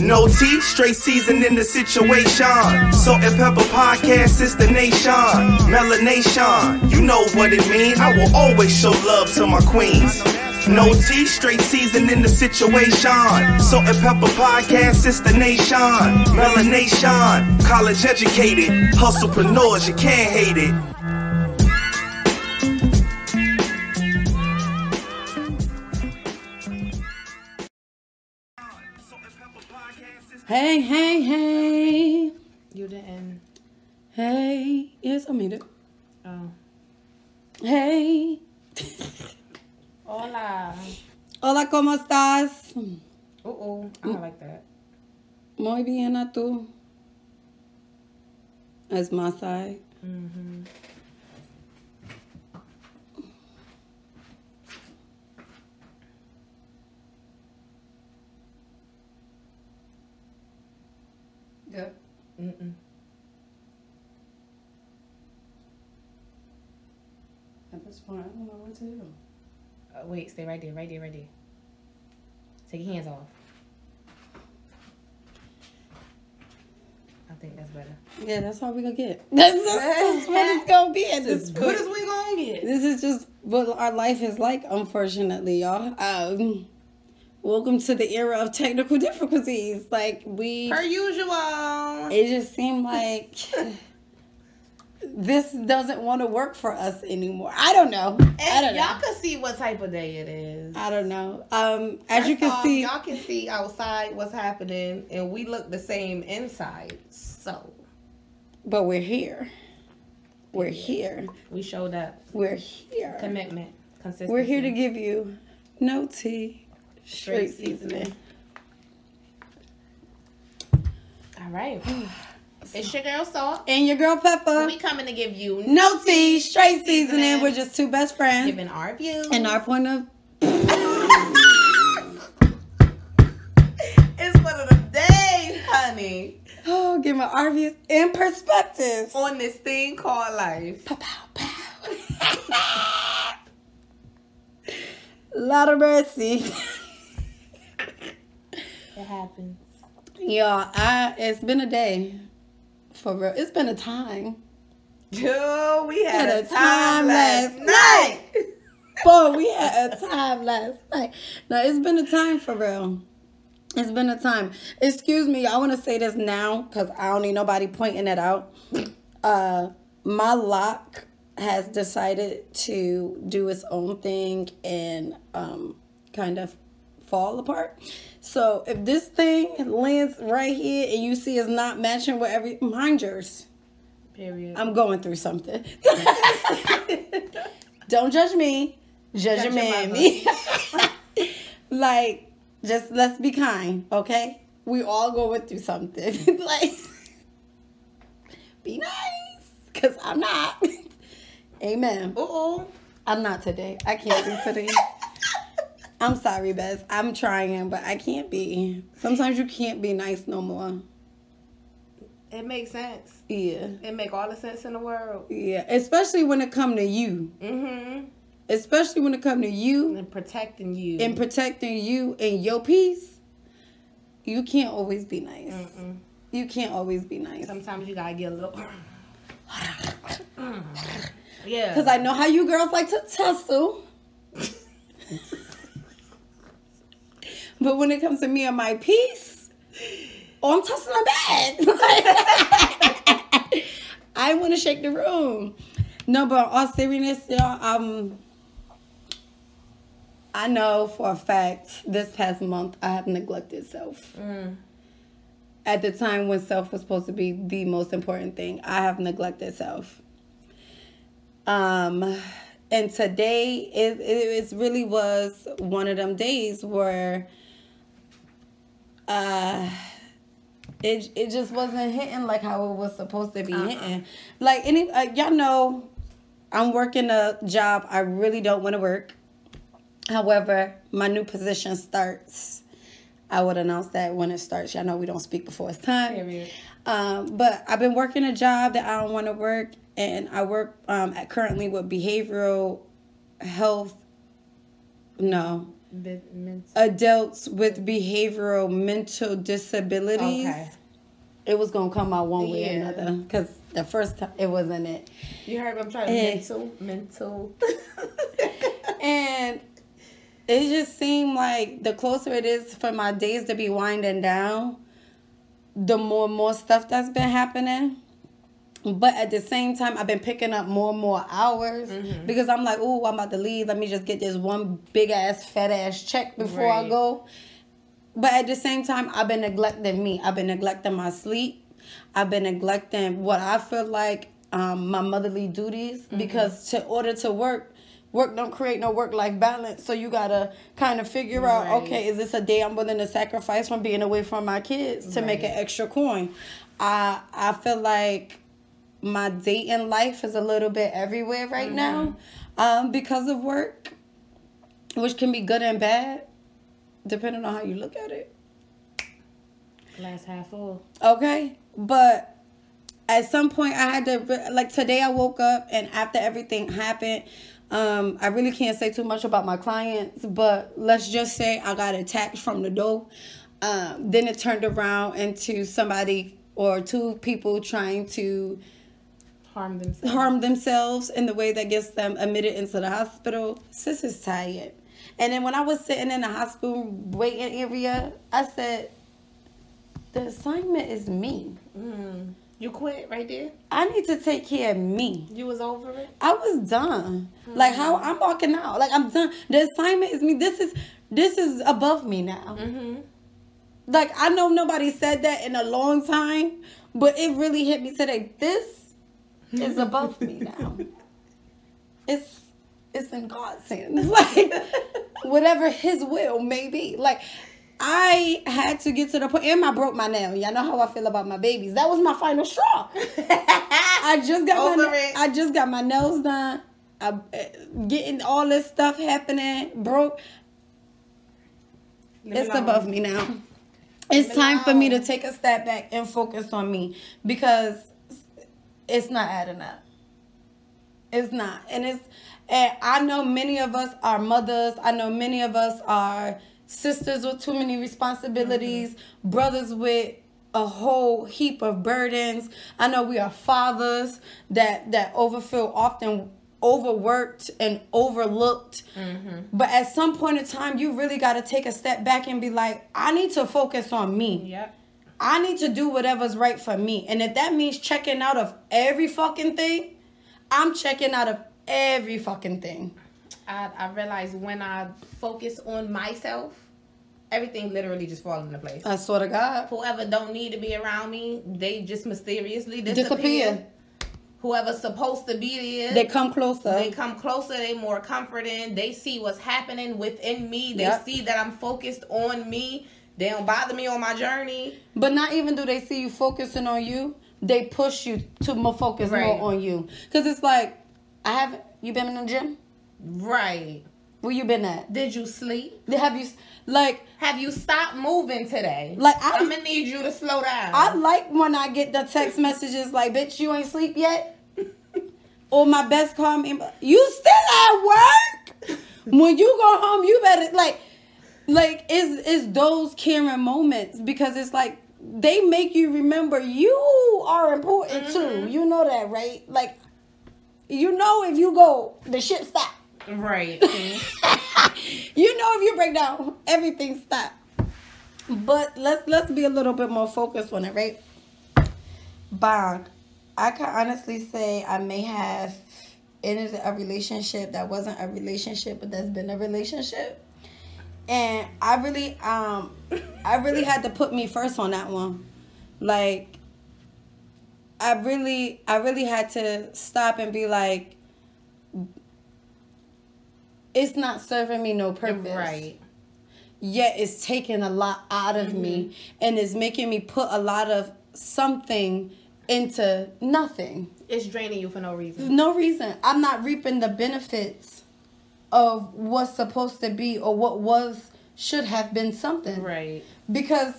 No tea, straight season in the situation. Salt and pepper podcast is the nation. Melanation, you know what it means. I will always show love to my queens. No tea, straight season in the situation. Salt and pepper podcast is the nation. Melanation, college educated, hustlepreneurs, you can't hate it. Hey, hey, hey. You didn't. Hey. Yes, I made it. Oh. Hey. Hola. Hola, ¿cómo estás? Uh oh. I don't like that. Muy bien, ¿a tú? That's my side. Mm-hmm. Good. Mm-mm. At this point, I don't know what to do. Uh, wait, stay right there, right there, right there. Take your hands off. I think that's better. Yeah, that's all we're gonna get. That's, that's, what it's gonna be at this point. is we gonna get? This is just what our life is like, unfortunately, y'all. Um, welcome to the era of technical difficulties. Like we, Per usual. it just seemed like this doesn't want to work for us anymore. I don't know. I don't y'all know. can see what type of day it is. I don't know. Um, as you can off, see, y'all can see outside what's happening, and we look the same inside. So but we're here. We're here. we showed up. We're here. Commitment, consistency. We're here to give you no tea, straight Straight seasoning. seasoning. All right. it's your girl Salt. And your girl Pepper. We coming to give you No tea, straight seasoning. Seasoning. We're just two best friends. giving our views. And our point of it's one of the days, honey, oh, give my our views in perspective. on this thing called life. Pow, pow, pow. Lot of mercy. It happens. Y'all, I it's been a day. For real. It's been a time. Yo, we had, Had a time last night. night. Boy, we had a time last night. No, it's been a time for real. It's been a time. Excuse me, I want to say this now because I don't need nobody pointing it out. Uh, my lock has decided to do its own thing and um, kind of fall apart. So if this thing lands right here and you see it's not matching with every, mind yours. Period. I'm going through something. Don't judge me. Judge, Judge your. Me. like, just let's be kind, okay? We all going through something. like, be nice, cause I'm not. Amen. Uh-oh. I'm not today. I can't be today. I'm sorry, Bess. I'm trying, but I can't be. Sometimes you can't be nice no more. It makes sense. Yeah. It make all the sense in the world. Yeah. Especially when it come to you. Mm-hmm. especially when it come to you And protecting you. and protecting you and your peace, you can't always be nice. Mm-mm. You can't always be nice. Sometimes you gotta get a little. yeah. Because I know how you girls like to tussle. but when it comes to me and my peace, oh, I'm tossing my bad. I want to shake the room. No, but all seriousness, y'all, um, I know for a fact this past month I have neglected self. Mm. At the time when self was supposed to be the most important thing, I have neglected self. Um, and today it, it, it really was one of them days where uh it it just wasn't hitting like how it was supposed to be hitting. Like any uh, y'all know, I'm working a job I really don't want to work. However, my new position starts. I would announce that when it starts. Y'all know we don't speak before it's time. Um, but I've been working a job that I don't want to work, and I work um, at currently with behavioral health. No, Adults with behavioral mental disabilities. Okay. It was gonna come out one way or another because the first time it wasn't it. You heard I'm trying to Eh. mental, mental. And it just seemed like the closer it is for my days to be winding down, the more more stuff that's been happening. But at the same time, I've been picking up more and more hours because I'm like, oh, I'm about to leave. Let me just get this one big ass, fat ass check before I go. But at the same time, I've been neglecting me. I've been neglecting my sleep. I've been neglecting what I feel like um, my motherly duties because to order to work, work don't create no work life balance. So you gotta kind of figure out, okay, is this a day I'm willing to sacrifice from being away from my kids to make an extra coin? I I feel like my dating life is a little bit everywhere right now um, because of work, which can be good and bad, depending on how you look at it. Glass half full. Okay, but at some point I had to like today I woke up and after everything happened, um, I really can't say too much about my clients, but let's just say I got attacked from the door. Um, then it turned around into somebody or two people trying to Harm themselves. harm themselves in the way that gets them admitted into the hospital. Sis is tired. And then when I was sitting in the hospital waiting area, I said, the assignment is me. Mm. You quit right there. I need to take care of me. You was over it. I was done. Like how I'm walking out. Like I'm done. The assignment is me. This is this is above me now. Mm-hmm. Like I know nobody said that in a long time, but it really hit me today. This is above me now. It's it's in God's hands. Like whatever His will may be. Like I had to get to the point, and I broke my nail. Y'all know how I feel about my babies. That was my final straw. I just got Over my it. I just got my nails done. I uh, getting all this stuff happening. Broke. Leave It's alone. above me now. It's it time for me to take a step back and focus on me because it's not adding up. It's not. And it's and I know many of us are mothers. I know many of us are sisters with too many responsibilities, mm-hmm. brothers with a whole heap of burdens. I know we are fathers that that overfill often overworked and overlooked. Mm-hmm. But at some point in time, you really got to take a step back and be like, I need to focus on me. Yep. I need to do whatever's right for me. And if that means checking out of every fucking thing, I'm checking out of every fucking thing. I, I realized when I focus on myself, everything literally just falls into place. I swear to God. Whoever don't need to be around me, they just mysteriously disappear. Disappear. Whoever's supposed to be there, They come closer. they come closer. They more comforting. They see what's happening within me. They Yep. see that I'm focused on me. They don't bother me on my journey. But not even do they see you focusing on you, they push you to more focus Right. more on you. Cause it's like, I haven't. You been in the gym? Right. Where you been at? Did you sleep? Have you like? Have you stopped moving today? Like, I- I'm gonna need you to slow down. I like when I get the text messages like, "Bitch, you ain't sleep yet," or my best call me, "You still at work?" when you go home, you better like, like it's it's those caring moments because it's like they make you remember you are important too. Mm-hmm. You know that, right? Like, you know if you go, the shit stop. right. Mm-hmm. you know if you break down, everything stop. But let's let's be a little bit more focused on it, right? Bond. I can honestly say I may have ended a relationship that wasn't a relationship, but that's been a relationship. And I really um I really had to put me first on that one. Like I really I really had to stop and be like it's not serving me no purpose right. yet it's taking a lot out of me and it's making me put a lot of something into nothing. It's draining you for no reason. No reason. I'm not reaping the benefits of what's supposed to be or what was should have been something. Right. Because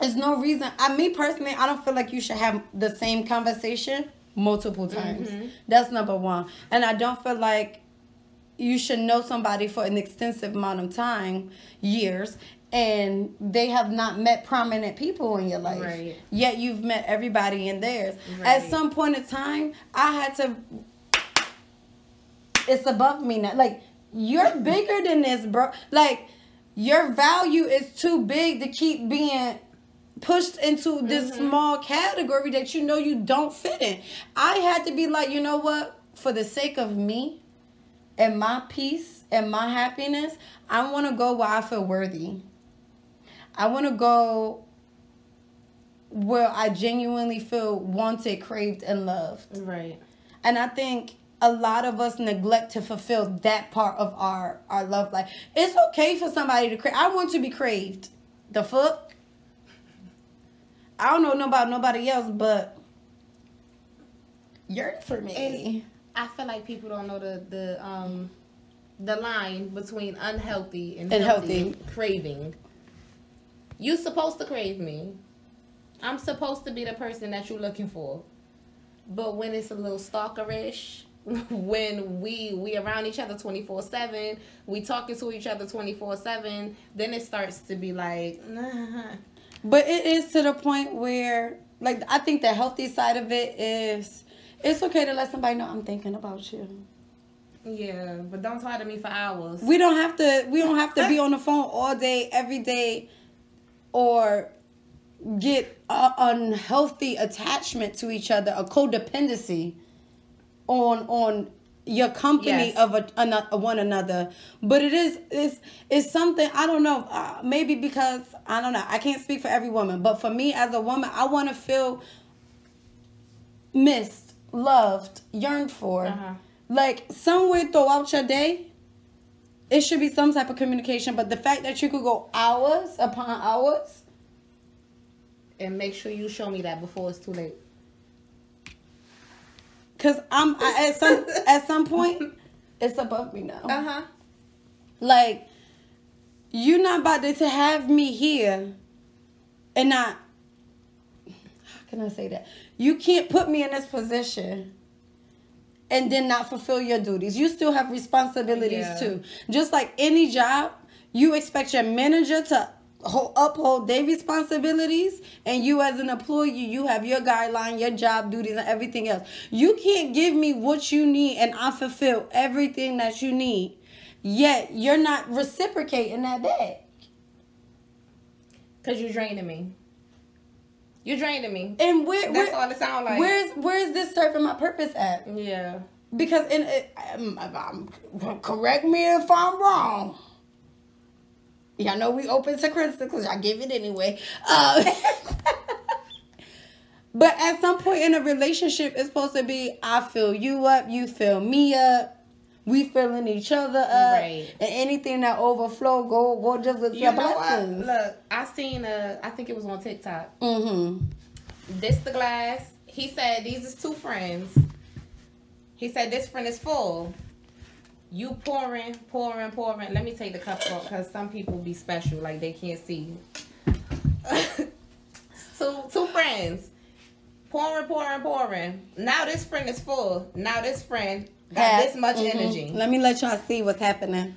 there's no reason. I me personally, I don't feel like you should have the same conversation multiple mm-hmm. times. That's number one. And I don't feel like you should know somebody for an extensive amount of time, years, and they have not met prominent people in your life. Right. Yet you've met everybody in theirs. Right. At some point in time, I had to it's above me now. Like you're bigger than this, bro. Like your value is too big to keep being pushed into this mm-hmm. small category that you know you don't fit in. I had to be like, you know what? For the sake of me and my peace and my happiness, I want to go where I feel worthy. I want to go where I genuinely feel wanted, craved, and loved. Right. And I think a lot of us neglect to fulfill that part of our our love life. It's okay for somebody to crave. I want to be craved. The fuck? I don't know no about nobody else, but you're for me. I feel like people don't know the the um the line between unhealthy and, And healthy, healthy. craving. You supposed to crave me. I'm supposed to be the person that you're looking for. But when it's a little stalkerish, when we we around each other 24/7, we talking to each other 24/7, then it starts to be like, nah. But it is to the point where, like, I think the healthy side of it is, it's okay to let somebody know I'm thinking about you. Yeah, but don't talk to me for hours. We don't have to. We don't have to be on the phone all day, every day, or get a unhealthy attachment to each other, a codependency on on your company Yes. of a, ano- one another. But it is it's it's something I don't know. Uh, maybe because I don't know. I can't speak for every woman, but for me as a woman, I want to feel missed, loved, yearned for. Uh-huh. Like somewhere throughout your day, it should be some type of communication. But the fact that you could go hours upon hours, and make sure you show me that before it's too late. Cause I'm I, at some at some point, it's above me now. Uh-huh. Like, you're not about to have me here and not. How can I say that? You can't put me in this position and then not fulfill your duties. You still have responsibilities Yeah. too. Just like any job, you expect your manager to uphold their responsibilities and you as an employee you have your guideline your job duties and everything else you can't give me what you need and i fulfill everything that you need yet you're not reciprocating that back Cause you're draining me. You're draining me. and where, That's where all it sound like. where's where's this serving my purpose at Yeah. because in it, um, um, correct me if I'm wrong. Y'all know we open to criticism. Cause I give it anyway. Uh, but at some point in a relationship, it's supposed to be I fill you up, you fill me up, we filling each other up, Right. and anything that overflow go go just with You your know blessings. Look, I seen a. I think it was on TikTok. Mm-hmm. This the glass. He said these is two friends. He said this friend is full. You pouring, pouring, pouring. Let me take the cup off because some people be special, like they can't see. two two friends. Pouring, pouring, pouring. Now this friend is full. Now this friend got this much Mhm. energy. Let me let y'all see what's happening.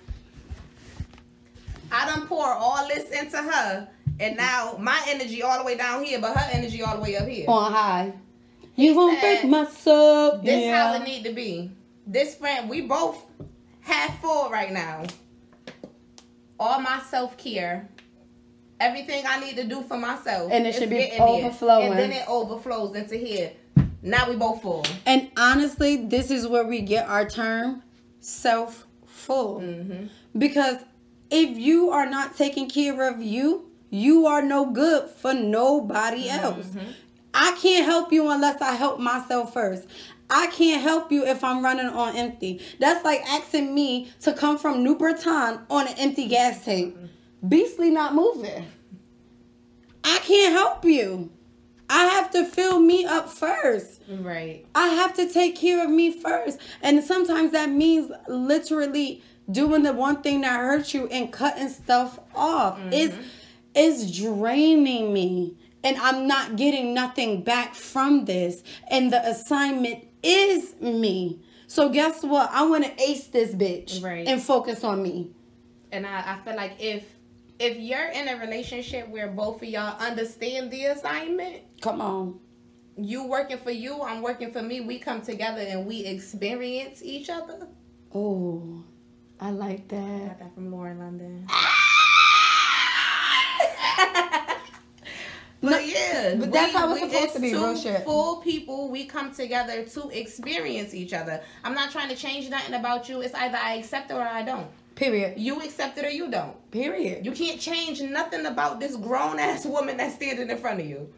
I done pour all this into her, and now my energy all the way down here, but her energy all the way up here. On high. You won't break my soul. This yeah. how it need to be. This friend, we both half full right now. All my self care, everything I need to do for myself, And it should be there. overflowing. and then it overflows into here. Now we both full. And honestly, this is where we get our term self full. Mm-hmm. Because if you are not taking care of you, you are no good for nobody Mm-hmm. else. I can't help you unless I help myself first. I can't help you if I'm running on empty. That's like asking me to come from New Britain on an empty gas tank. Beastly not moving. I can't help you. I have to fill me up first. Right. I have to take care of me first. And sometimes that means literally doing the one thing that hurts you and cutting stuff off. Mm-hmm. It's it's draining me. And I'm not getting nothing back from this. And the assignment is me. So guess what? I want to ace this bitch Right. and focus on me. And I, I feel like if if you're in a relationship where both of y'all understand the assignment, Come on. you working for you, I'm working for me, we come together and we experience each other. Oh, I like that. I Got that from Lauren London. But yeah, but that's how it's supposed to be, Two real shit. full people, we come together to experience each other. I'm not trying to change nothing about you. It's either I accept it or I don't. Period. You accept it or you don't. Period. You can't change nothing about this grown ass woman that's standing in front of you.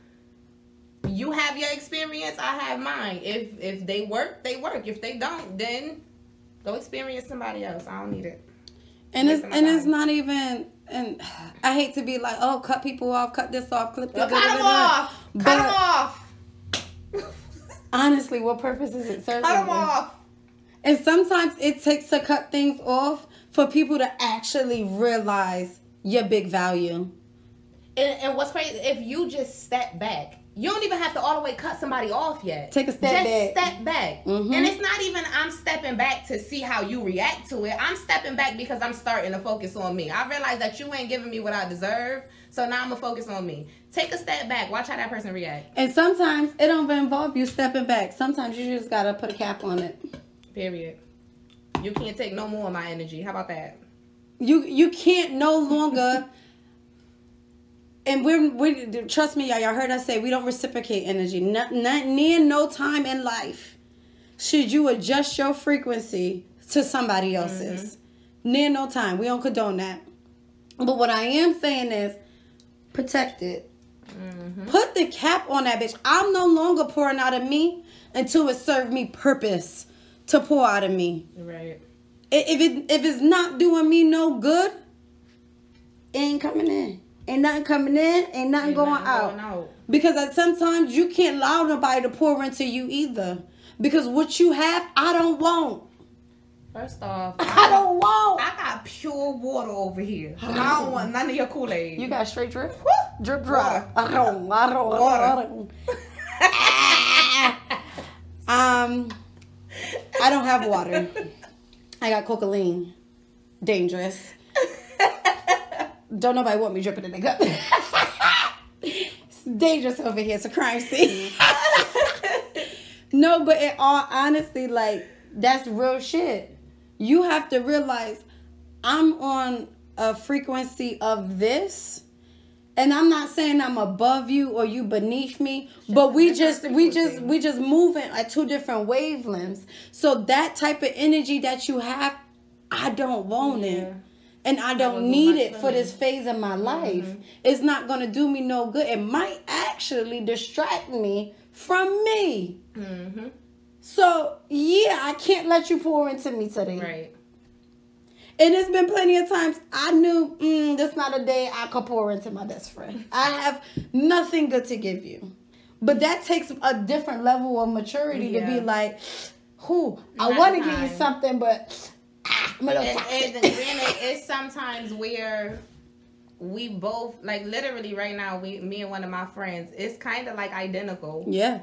You have your experience, I have mine. If if they work, they work. If they don't, then go experience somebody else. I don't need it. and it's Wasting my and it's not even. And I hate to be like, oh, cut people off, cut this off, clip this. Cut them off. Cut them off. Honestly, what purpose is it serving? Cut them off. And sometimes it takes to cut things off for people to actually realize your big value. And, and what's crazy, if you just step back, you don't even have to all the way cut somebody off yet. Take a step just back. step back. Mhm. And it's not even I'm stepping back to see how you react to it. I'm stepping back because I'm starting to focus on me. I realize that you ain't giving me what I deserve. So now I'm gonna focus on me. Take a step back. Watch how that person react. And sometimes it don't involve you stepping back. Sometimes you just gotta put a cap on it. Period. You can't take no more of my energy. How about that? You you can't no longer. And we're we trust me, y'all. Y'all heard us say we don't reciprocate energy. Not, not near no time in life should you adjust your frequency to somebody mm-hmm. else's. Near no time. We don't condone that. But what I am saying is protect it. Mm-hmm. Put the cap on that bitch. I'm no longer pouring out of me until it served me purpose to pour out of me. Right. If it if it's not doing me no good, it ain't coming in. Ain't nothing coming in. Ain't nothing Ain't going, nothing out. going out. Because at sometimes you can't allow nobody to pour into you either. Because what you have, I don't want. First off, I don't want. I got pure water over here. I don't want none of your Kool Aid. You got straight drip? Woo! Drip drop. Water. I don't. I don't. I don't. Um, I don't have water. I got cocaine. Dangerous. Don't nobody want me dripping in the cup. it's dangerous over here. It's a crime scene. no, but in all honesty, like that's real shit. You have to realize I'm on a frequency of this. And I'm not saying I'm above you or you beneath me, but we just we just we just moving at two different wavelengths. So that type of energy that you have, I don't want it. Yeah. And I don't need it for this phase of my life. It's not gonna do me no good. It might actually distract me from me. Mm-hmm. So yeah, I can't let you pour into me today. Right. And it's been plenty of times I knew mm, this not a day I could pour into my best friend. I have nothing good to give you. But that takes a different level of maturity to be like, who I want to give you something, but ah, I'm a little And, toxic. and granted, it's sometimes where we both like literally right now. We, me and one of my friends, it's kind of like identical, yeah,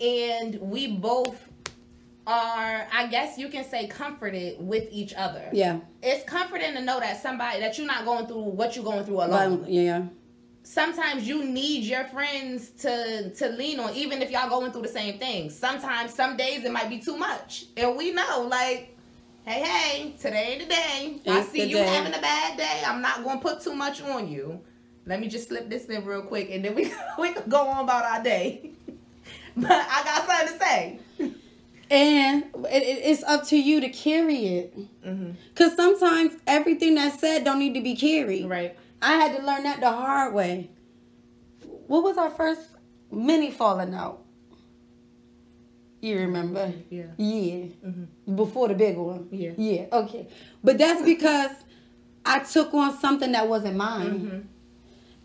and we both are. I guess you can say comforted with each other. yeah, It's comforting to know that somebody that you're not going through what you're going through alone. yeah. sometimes you need your friends to to lean on even if y'all going through the same thing sometimes some days it might be too much and we know like hey hey today ain't the day i see you day. having a bad day i'm not gonna put too much on you let me just slip this in real quick and then we we can go on about our day but i got something to say And it, it- it's up to you to carry it. Mm-hmm. Cause sometimes everything that's said don't need to be carried. right I had to learn that the hard way. What was our first mini falling out? You remember? Yeah. Yeah. Mm-hmm. Before the big one. Yeah. Yeah. Okay. But that's because I took on something that wasn't mine. Mm-hmm.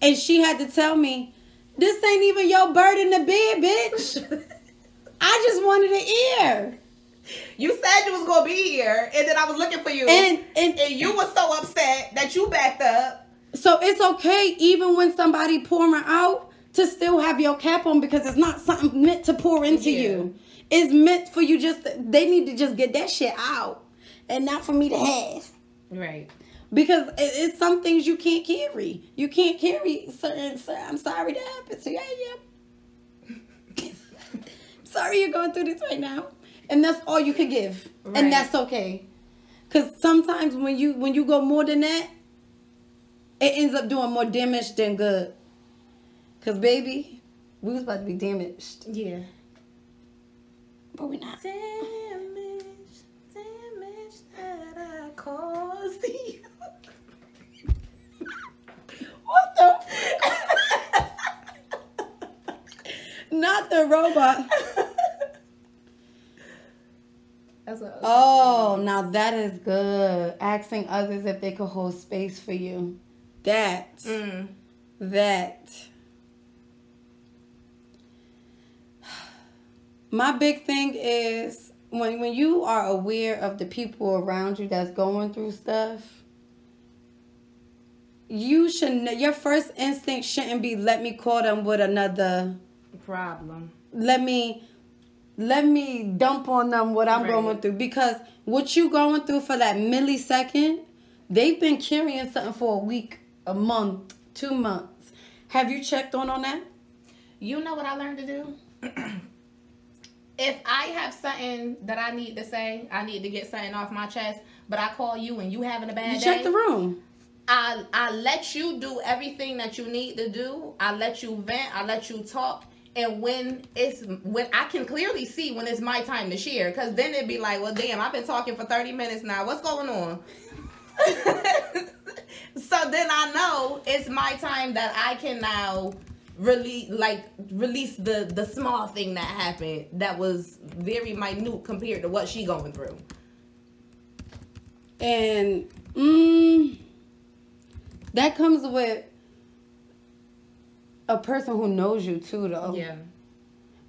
And she had to tell me, this ain't even your bird in the bed, bitch. I just wanted an ear. you said you was gonna be here and then i was looking for you And and and you were so upset that you backed up So it's okay even when somebody pouring out to still have your cap on because it's not something meant to pour into Yeah. you. It's meant for you just they need to just get that shit out and not for me to have. Right. Because it's some things you can't carry. You can't carry certain. I'm sorry that happened to you. Yeah, yeah. sorry you're going through this right now, and that's all you can give, Right. and that's okay. Because sometimes when you when you go more than that, it ends up doing more damage than good. Cause baby, we was about to be damaged, Yeah. But we're not. Damage, damage that I caused you. What the? not the robot. Oh, now that is good. Asking others if they could hold space for you. That. Mm. That. My big thing is when when you are aware of the people around you that's going through stuff, you should your first instinct shouldn't be let me call them with another Problem. let me let me dump on them what I'm Right. going through because what you going through for that millisecond, they've been carrying something for a week, a month, two months. Have you checked on on that? You know what I learned to do? if I have something that I need to say, I need to get something off my chest, but I call you and you having a bad day. You day. check the room. I I let you do everything that you need to do. I let you vent. I let you talk. And when it's when I can clearly see when it's my time to share, because then it'd be like, well, damn, I've been talking for thirty minutes now. What's going on? so then I know it's my time that I can now release, like release the the small thing that happened that was very minute compared to what she going through. And mm, that comes with a person who knows you too though. Yeah.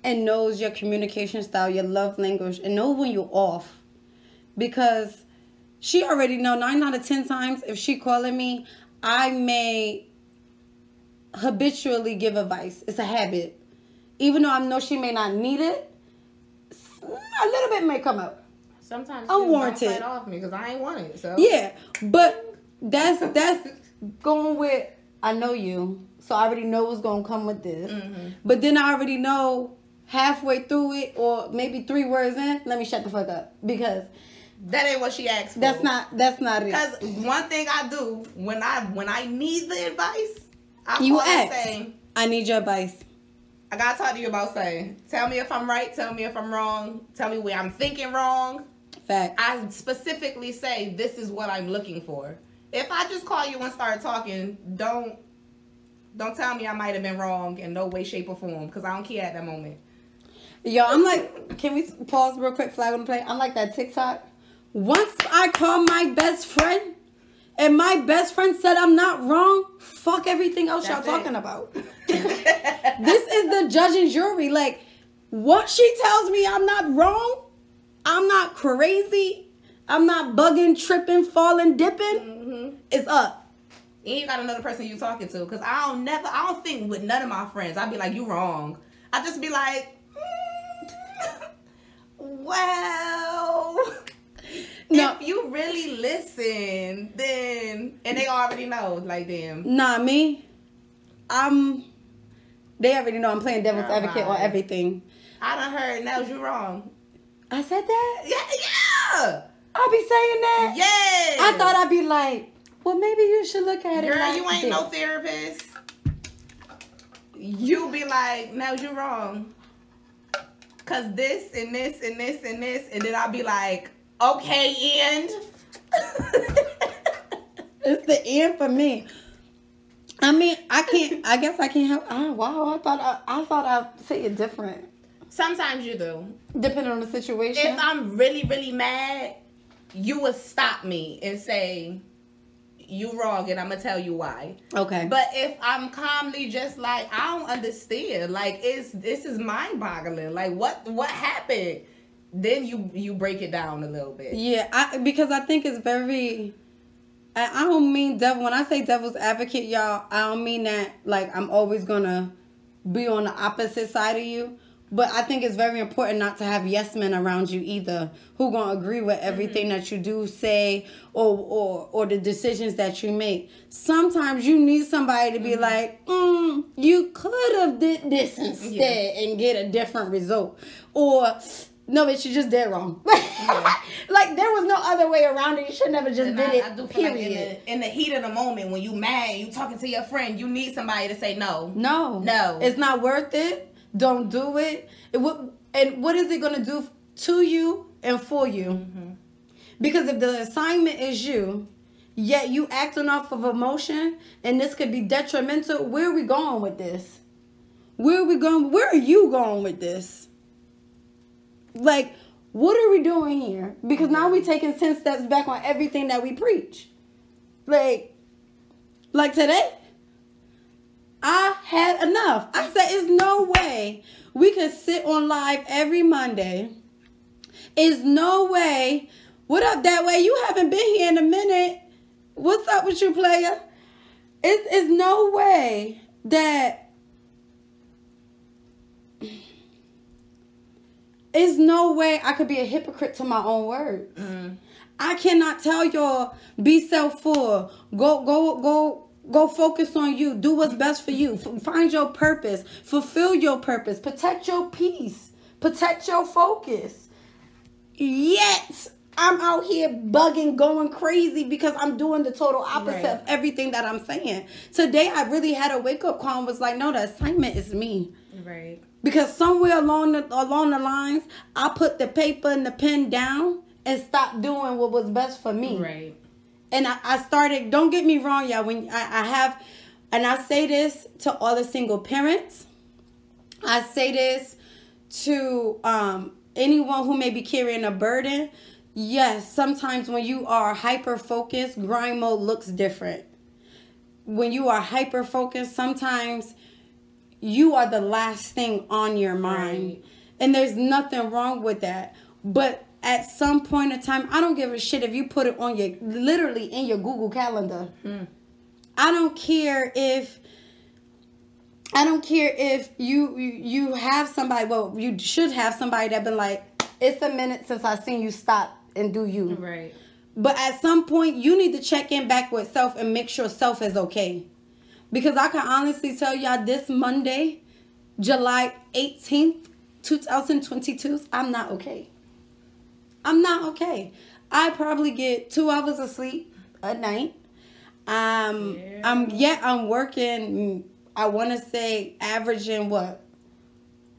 and knows your communication style, your love language, and know when you're off. Because she already know nine out of ten times if she calling me, I may habitually give advice. It's a habit. Even though I know she may not need it, a little bit may come out. Sometimes Unwarranted. off me because I ain't want it. So Yeah, but that's that's going with I know you, so I already know what's gonna come with this. Mm-hmm. But then I already know halfway through it, or maybe three words in, let me shut the fuck up because that ain't what she asked for. that's not that's not it. because one thing I do when I when I need the advice, I You ask. say, I need your advice. I gotta talk to you about saying. Tell me if I'm right. Tell me if I'm wrong. Tell me where I'm thinking wrong. Fact. I specifically say this is what I'm looking for. If I just call you and start talking, don't don't tell me I might have been wrong in no way, shape, or form because I don't care at that moment. Yo, I'm like, can we pause real quick? Flag on the play. I'm like that TikTok. Once I call my best friend, and my best friend said I'm not wrong, fuck everything else That's y'all it. talking about. this is the judge and jury. Like, what she tells me I'm not wrong, I'm not crazy, I'm not bugging, tripping, falling, dipping. It's up. And you got another person you talking to. Cause I don't never I don't think with none of my friends, I'd be like, you wrong. I just be like, mm, well No. if you really listen, then and they already know, like damn. Nah, me. I'm. They already know I'm playing devil's Girl, advocate on everything. I done heard now you wrong. I said that. Yeah, yeah. I be saying that. Yeah. I thought I'd be like, well, maybe you should look at it. Girl, like you ain't this. no therapist. You be like, now you wrong. Cause this and this and this and this, and then I'll be like, okay, and It's the end for me. I mean, I can't. I guess I can't help. Oh, wow, I thought I, I thought I'd say it different, sometimes you do. depending on the situation. If I'm really, really mad, you would stop me and say, you wrong, and I'm gonna tell you why. okay, But if I'm calmly just like I don't understand, like it's this is mind boggling. Like what what happened? Then you you break it down a little bit. Yeah, I because I think it's very. I, I don't mean devil when I say devil's advocate, y'all. I don't mean that like I'm always gonna be on the opposite side of you. But I think it's very important not to have yes men around you either, who gonna agree with everything Mm-hmm. that you do, say, or or or the decisions that you make. Sometimes you need somebody to be Mm-hmm. like, mm, you could have did this instead and get a different result, or no, bitch, you just did wrong. like there was no other way around it. You should never just And did I, it. I do feel period. like in the, in the heat of the moment when you mad, you talking to your friend, you need somebody to say no. No. No. It's not worth it. Don't do it. It and what is it gonna do to you and for you? Mm-hmm. Because if the assignment is you, yet you acting off of emotion, and this could be detrimental, where are we going with this? Where are we going? Where are you going with this? Like, what are we doing here? Because now we taking 10 steps back on everything that we preach. Like, like today, I had enough. I said, it's no way we could sit on live every Monday. Is no way. What up, that way? You haven't been here in a minute. What's up with you, player? It is no way that. It's no way I could be a hypocrite to my own words. Mm. I cannot tell y'all be self full. Go go go go focus on you. Do what's best for you. F- find your purpose. Fulfill your purpose. Protect your peace. Protect your focus. Yet I'm out here bugging, going crazy because I'm doing the total opposite Right. of everything that I'm saying. Today I really had a wake up call and was like, no, the assignment is me Right. because somewhere along the along the lines, I put the paper and the pen down and stopped doing what was best for me. Right. And I, I started. Don't get me wrong, y'all. When I, I have, and I say this to all the single parents, I say this to um, anyone who may be carrying a burden. Yes, sometimes when you are hyper focused, grind mode looks different. When you are hyper focused, sometimes you are the last thing on your mind. Right. And there's nothing wrong with that. But at some point in time, I don't give a shit if you put it on your literally in your Google Calendar. Hmm. I don't care if I don't care if you, you you have somebody. Well, you should have somebody that been like, it's a minute since I seen you stop and do you. Right. But at some point, you need to check in back with self and make sure self is okay. Because I can honestly tell y'all this Monday, July 18th, 2022, I'm not okay. I'm not okay. I probably get two hours of sleep a night. Um, Yeah. I'm yet I'm working. I want to say averaging what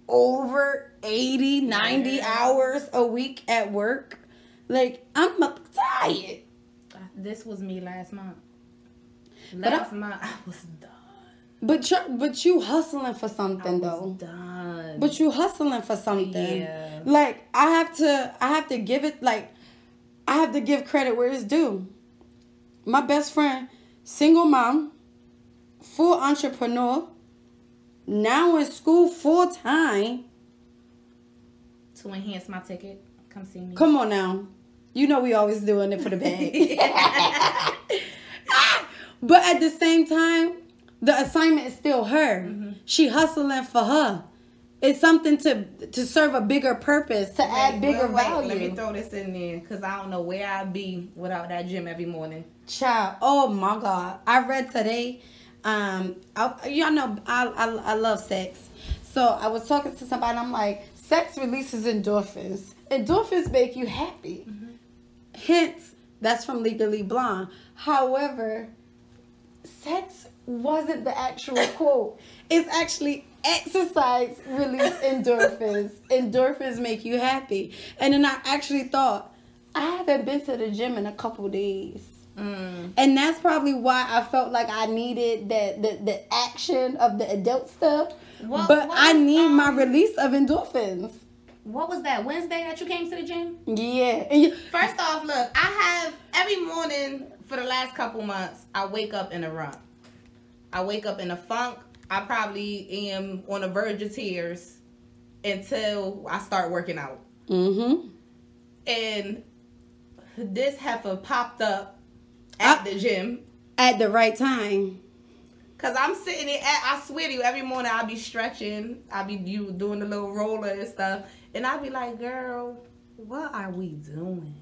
over 80, 90 Yeah. hours a week at work. Like I'm tired. This was me last month. But I- Last month I was done. But you but you hustling for I something was though. done. But you hustling for something. Yeah. Like I have to I have to give it like I have to give credit where it's due. My best friend, single mom, full entrepreneur, now in school full time. to enhance my ticket, come see me. Come on now. You know we always doing it for the bag. but at the same time, the assignment is still her. Mm-hmm. She hustling for her. It's something to to serve a bigger purpose, to add Wait, bigger wait, value. Let me throw this in there because I don't know where I'd be without that gym every morning. Child, oh my God! I read today. Um, I, y'all know I, I I love sex, so I was talking to somebody. and I'm like, sex releases endorphins. Endorphins make you happy. Hence, that's from Legally Blonde. However, sex wasn't the actual quote. It's actually exercise release endorphins. endorphins make you happy. And then I actually thought, I haven't been to the gym in a couple days. Mm. And that's probably why I felt like I needed that the, the action of the adult stuff. What- but I need my um, release of endorphins. What was that Wednesday that you came to the gym? Yeah. First off, look, I have every morning for the last couple months, I wake up in a rut. I wake up in a funk. I probably am on the verge of tears until I start working out. mm-hmm. And this heifer popped up at Ah. the gym At the right time. Cause I'm sitting there, at, I swear to you, every morning I'll be stretching, I'll be you doing the little roller and stuff, and I'd be like, girl, what are we doing?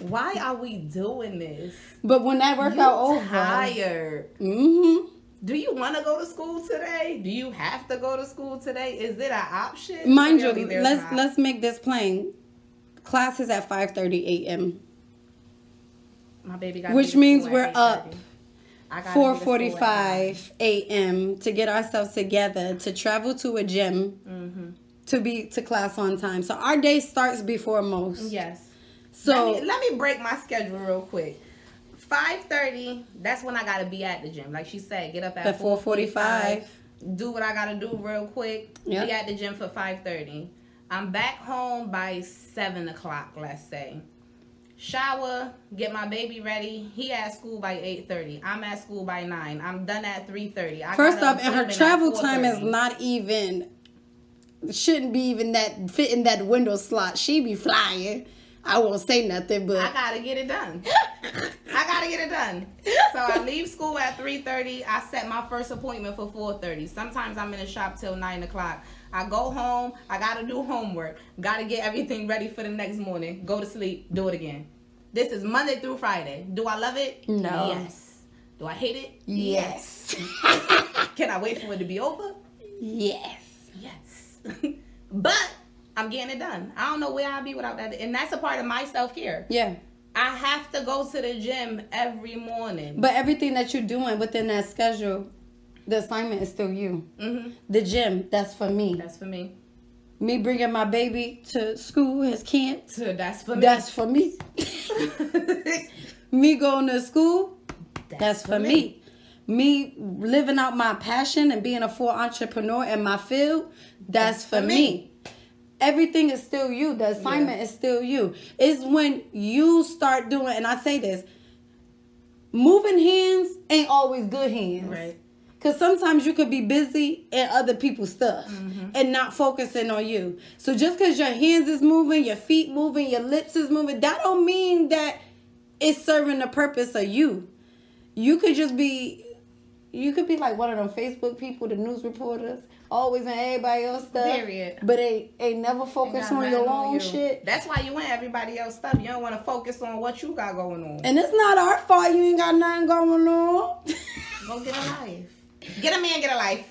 Why are we doing this? But when that workout over, tired. mm-hmm. Do you want to go to school today? Do you have to go to school today? Is it an option? mind you, let's not. let's make this plain. Class is at five thirty a.m. My baby got Which means we're up 8:30. I gotta be Four to school at forty-five a.m. to get ourselves together to travel to a gym Mm-hmm. To be to class on time. So our day starts before most. Yes. So let me, let me break my schedule real quick. Five thirty. That's when I gotta be at the gym. Like she said, get up at, At 4:45. Do what I gotta do real quick. Yep. Be at the gym for five thirty. I'm back home by seven o'clock. Let's say. Shower, get my baby ready. He at school by eight thirty. I'm at school by nine. I'm done at three thirty. first off, and her travel time is not even shouldn't be even that fit in that window slot. She be flying. I won't say nothing, but I gotta get it done. I gotta get it done. So I leave school at three thirty. I set my first appointment for four thirty. Sometimes I'm in the shop till nine o'clock. I go home. I gotta do homework. Gotta get everything ready for the next morning. Go to sleep. Do it again. This is Monday through Friday. Do I love it? No. Yes. Do I hate it? yes, Can I wait for it to be over? yes. But I'm getting it done. I don't know where I'll be without that. And that's a part of my self care. Yeah, I have to go to the gym every morning. but everything that you're doing within that schedule, the assignment is still you. hmm The gym, that's for me. That's for me. Me bringing my baby to school, his camp, So that's for me. that's for me. me going to school, that's, for me. me. Living out my passion and being a full entrepreneur in my field, that's, for, for me. me. Everything is still you. The assignment is still you. It's when you start doing, and I say this, moving hands ain't always good hands. Right. Cause sometimes you could be busy in other people's stuff mm-hmm. and not focusing on you. So just cause your hands is moving, your feet moving, your lips is moving, that don't mean that it's serving the purpose of you. You could just be you could be like one of them Facebook people, the news reporters, always in everybody else stuff. Period. But they ain't never focus on your own you. shit. That's why you want everybody else stuff. You don't want to focus on what you got going on. And it's not our fault you ain't got nothing going on. Go get a life. Get a man, get a life.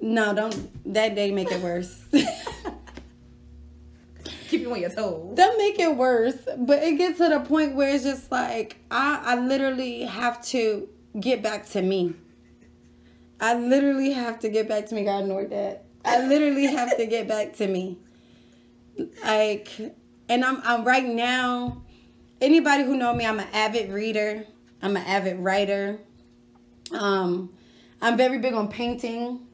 no, don't that they make it worse. Keep you on your toes. That make it worse, but it gets to the point where it's just like I, I literally have to get back to me. I literally have to get back to me. God ignore that. I literally have to get back to me. Like, and I'm I'm right now. Anybody who know me, I'm an avid reader. I'm an avid writer. Um, I'm very big on painting.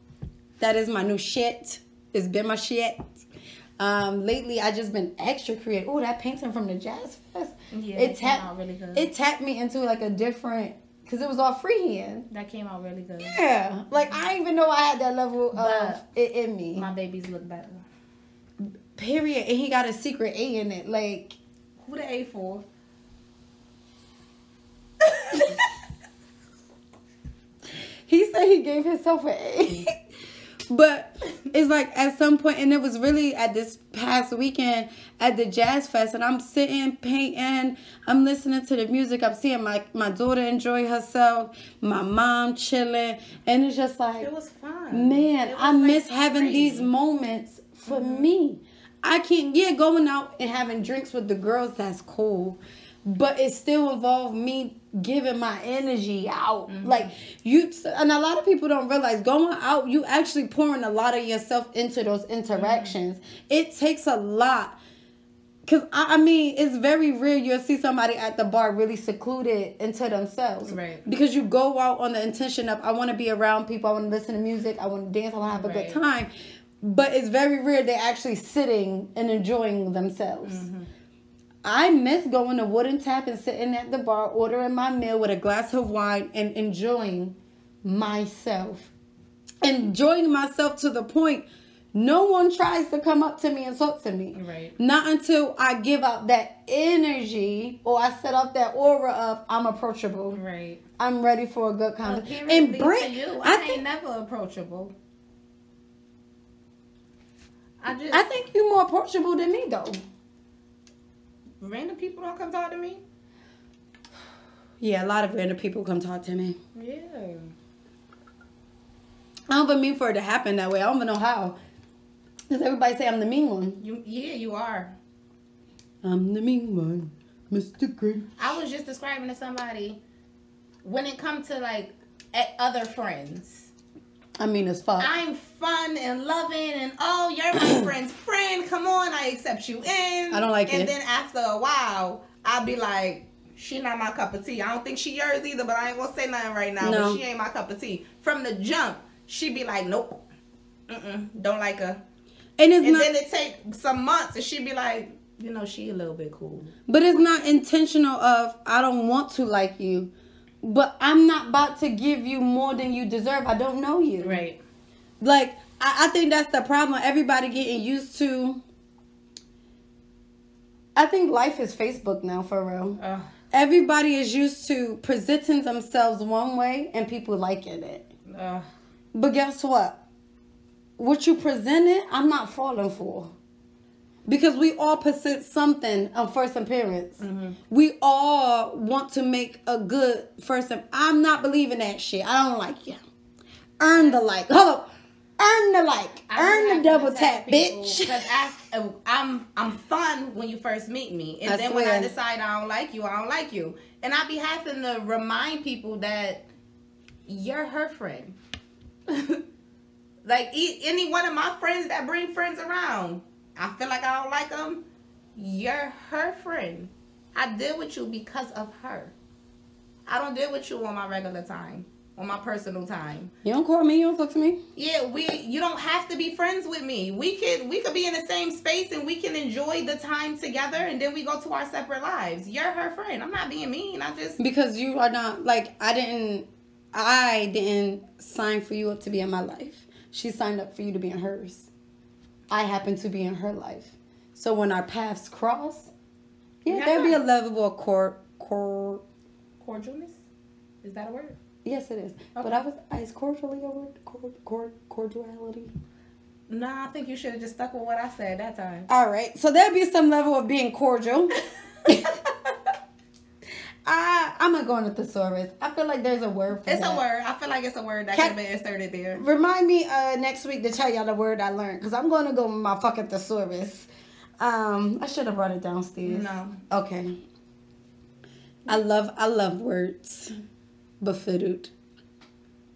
That is my new shit. It's been my shit. Um, lately, I just been extra creative. Oh, that painting from the Jazz Fest. Yeah, it tapped. really good. It tapped me into like a different, cause it was all freehand. That came out really good. Yeah, like I didn't even know I had that level of But it in me. My babies look better. Period. And he got a secret A in it. Like Who the A for? he said he gave himself an A. but it's like at some point, and it was really at this past weekend at the Jazz Fest, and I'm sitting painting, I'm listening to the music, I'm seeing my, my daughter enjoy herself, my mom chilling, and it's just like, It was fun. man, was, I like, miss having these moments for mm-hmm. me. I can't, yeah, going out and having drinks with the girls, that's cool. But it still involved me giving my energy out. Mm-hmm. Like you, and a lot of people don't realize going out, you actually pouring a lot of yourself into those interactions. Mm-hmm. It takes a lot. Cause I, I mean, it's very rare you'll see somebody at the bar really secluded into themselves. Right. Because you go out on the intention of I want to be around people, I want to listen to music, I want to dance, I want to have a Right. good time. But it's very rare they're actually sitting and enjoying themselves. Mm-hmm. I miss going to Wooden Tap and sitting at the bar, ordering my meal with a glass of wine and enjoying myself. Enjoying myself to the point No one tries to come up to me and talk to me. Right. Not until I give out that energy or I set off that aura of I'm approachable. Right. I'm ready for a good conversation. period and Brent, you. I I, think ain't never approachable. I just I think you're more approachable than me though. Random people don't come talk to me. Yeah, a lot of random people come talk to me. Yeah. I don't even mean for it to happen that way. I don't even know how. Does everybody say I'm the mean one. You yeah, you are. I'm the mean one, Mr. Grinch. I was just describing to somebody when it comes to like at other friends. I mean as fuck. I'm fun and loving and oh you're my friend's friend. Come on, I accept you in. I don't like and it. then after a while, I'll be like, she not my cup of tea. I don't think she yours either, but I ain't gonna say nothing right now. No. But she ain't my cup of tea. From the jump, she be like, nope, mm-mm, don't like her. and it's And not, then it take some months, and she be like, you know, she a little bit cool. but it's not intentional. Of I don't want to like you, but I'm not about to give you more than you deserve. I don't know you. Right. Like I, I think that's the problem. Everybody getting used to. I think life is Facebook now for real. Uh, Everybody is used to presenting themselves one way and people liking it. uh, But guess what? What you presented, I'm not falling for. Because we all present something on first appearance. Mm-hmm. We all want to make a good first. im- I'm not believing that shit. I don't like you. Earn the like. Hold up. Earn the like. Earn the double tap, bitch. Because um, I'm I'm fun when you first meet me, and I then when I decide I don't like you, I don't like you, and I be having to remind people that you're her friend. like e- any one of my friends that bring friends around, I feel like I don't like them. You're her friend. I deal with you because of her. I don't deal with you on my regular time, on my personal time. You don't call me. You don't talk to me. Yeah, we you don't have to be friends with me. We could we could be in the same space and we can enjoy the time together and then we go to our separate lives. You're her friend. I'm not being mean. I just Because you are not like I didn't. I didn't sign for you up to be in my life. She signed up for you to be in hers. I happen to be in her life. So when our paths cross, yeah, Yeah. there'd be a level of court, court. cordialness. Is that a word? Yes, it is. But Okay. I was uh, is cordially a word? Cord, cord, cordiality. Nah, I think you should have just stuck with what I said that time. All right. So there'd be some level of being cordial. I I'm gonna go a thesaurus. I feel like there's a word for it. It's that. a word. I feel like it's a word that Can- could been inserted there. Remind me uh next week to tell y'all the word I learned because I'm going to go with my fucking thesaurus. Um, I should have brought it downstairs. No. Okay. I love I love words. Befuddled.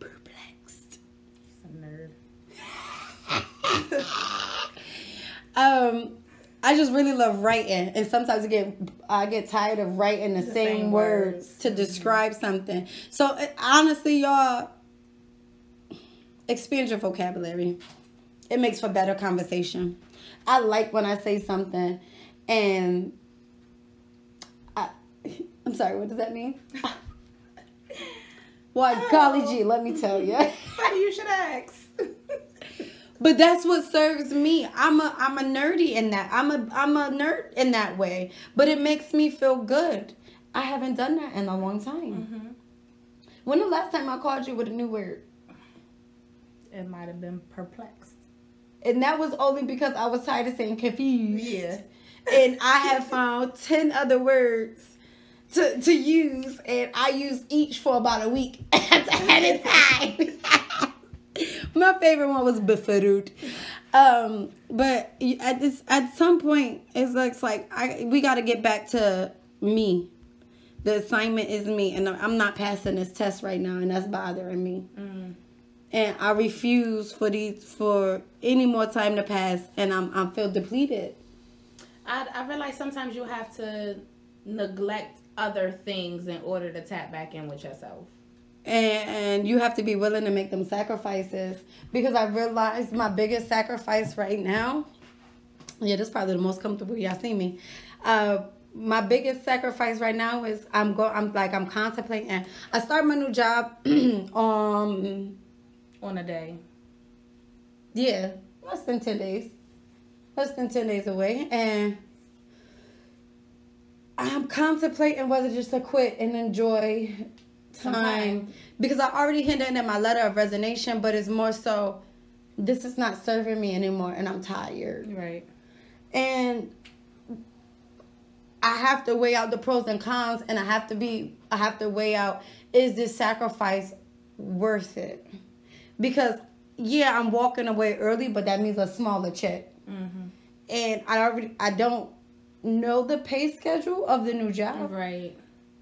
Perplexed. A nerd. Um, I just really love writing, and sometimes I get I get tired of writing the, same, same words, words. to describe something. So uh, honestly, y'all, expand your vocabulary. It makes for better conversation. I like when I say something, and I, I'm sorry. What does that mean? Why, golly gee, let me tell you. you should ask. But that's what serves me. I'm a I'm a nerdy in that. I'm a I'm a nerd in that way. But it makes me feel good. I haven't done that in a long time. Mm-hmm. When the last time I called you with a new word? it might have been perplexed. And that was only because I was tired of saying confused. Yeah. And I have found ten other words to to use, and I use each for about a week at a time. My favorite one was befuddled. Um, but at this at some point, it's like, it's like I we got to get back to me. The assignment is me, and I'm not passing this test right now, and that's bothering me. And I refuse for these for any more time to pass, and I'm I feel depleted. I, I realize sometimes you have to neglect other things in order to tap back in with yourself. And, and you have to be willing to make them sacrifices because I realized my biggest sacrifice right now. Yeah, this is probably the most comfortable y'all see me. Uh, my biggest sacrifice right now is I'm go. I'm like I'm contemplating. I start my new job. um, On a day. yeah, less than ten days, less than ten days away, and I'm contemplating whether just to quit and enjoy time time. because I already hinted in my letter of resignation, but it's more so this is not serving me anymore, and I'm tired, Right. and I have to weigh out the pros and cons, and I have to be I have to weigh out is this sacrifice worth it? Because yeah, I'm walking away early, but that means a smaller check. Mm-hmm. And I already I don't know the pay schedule of the new job. Right.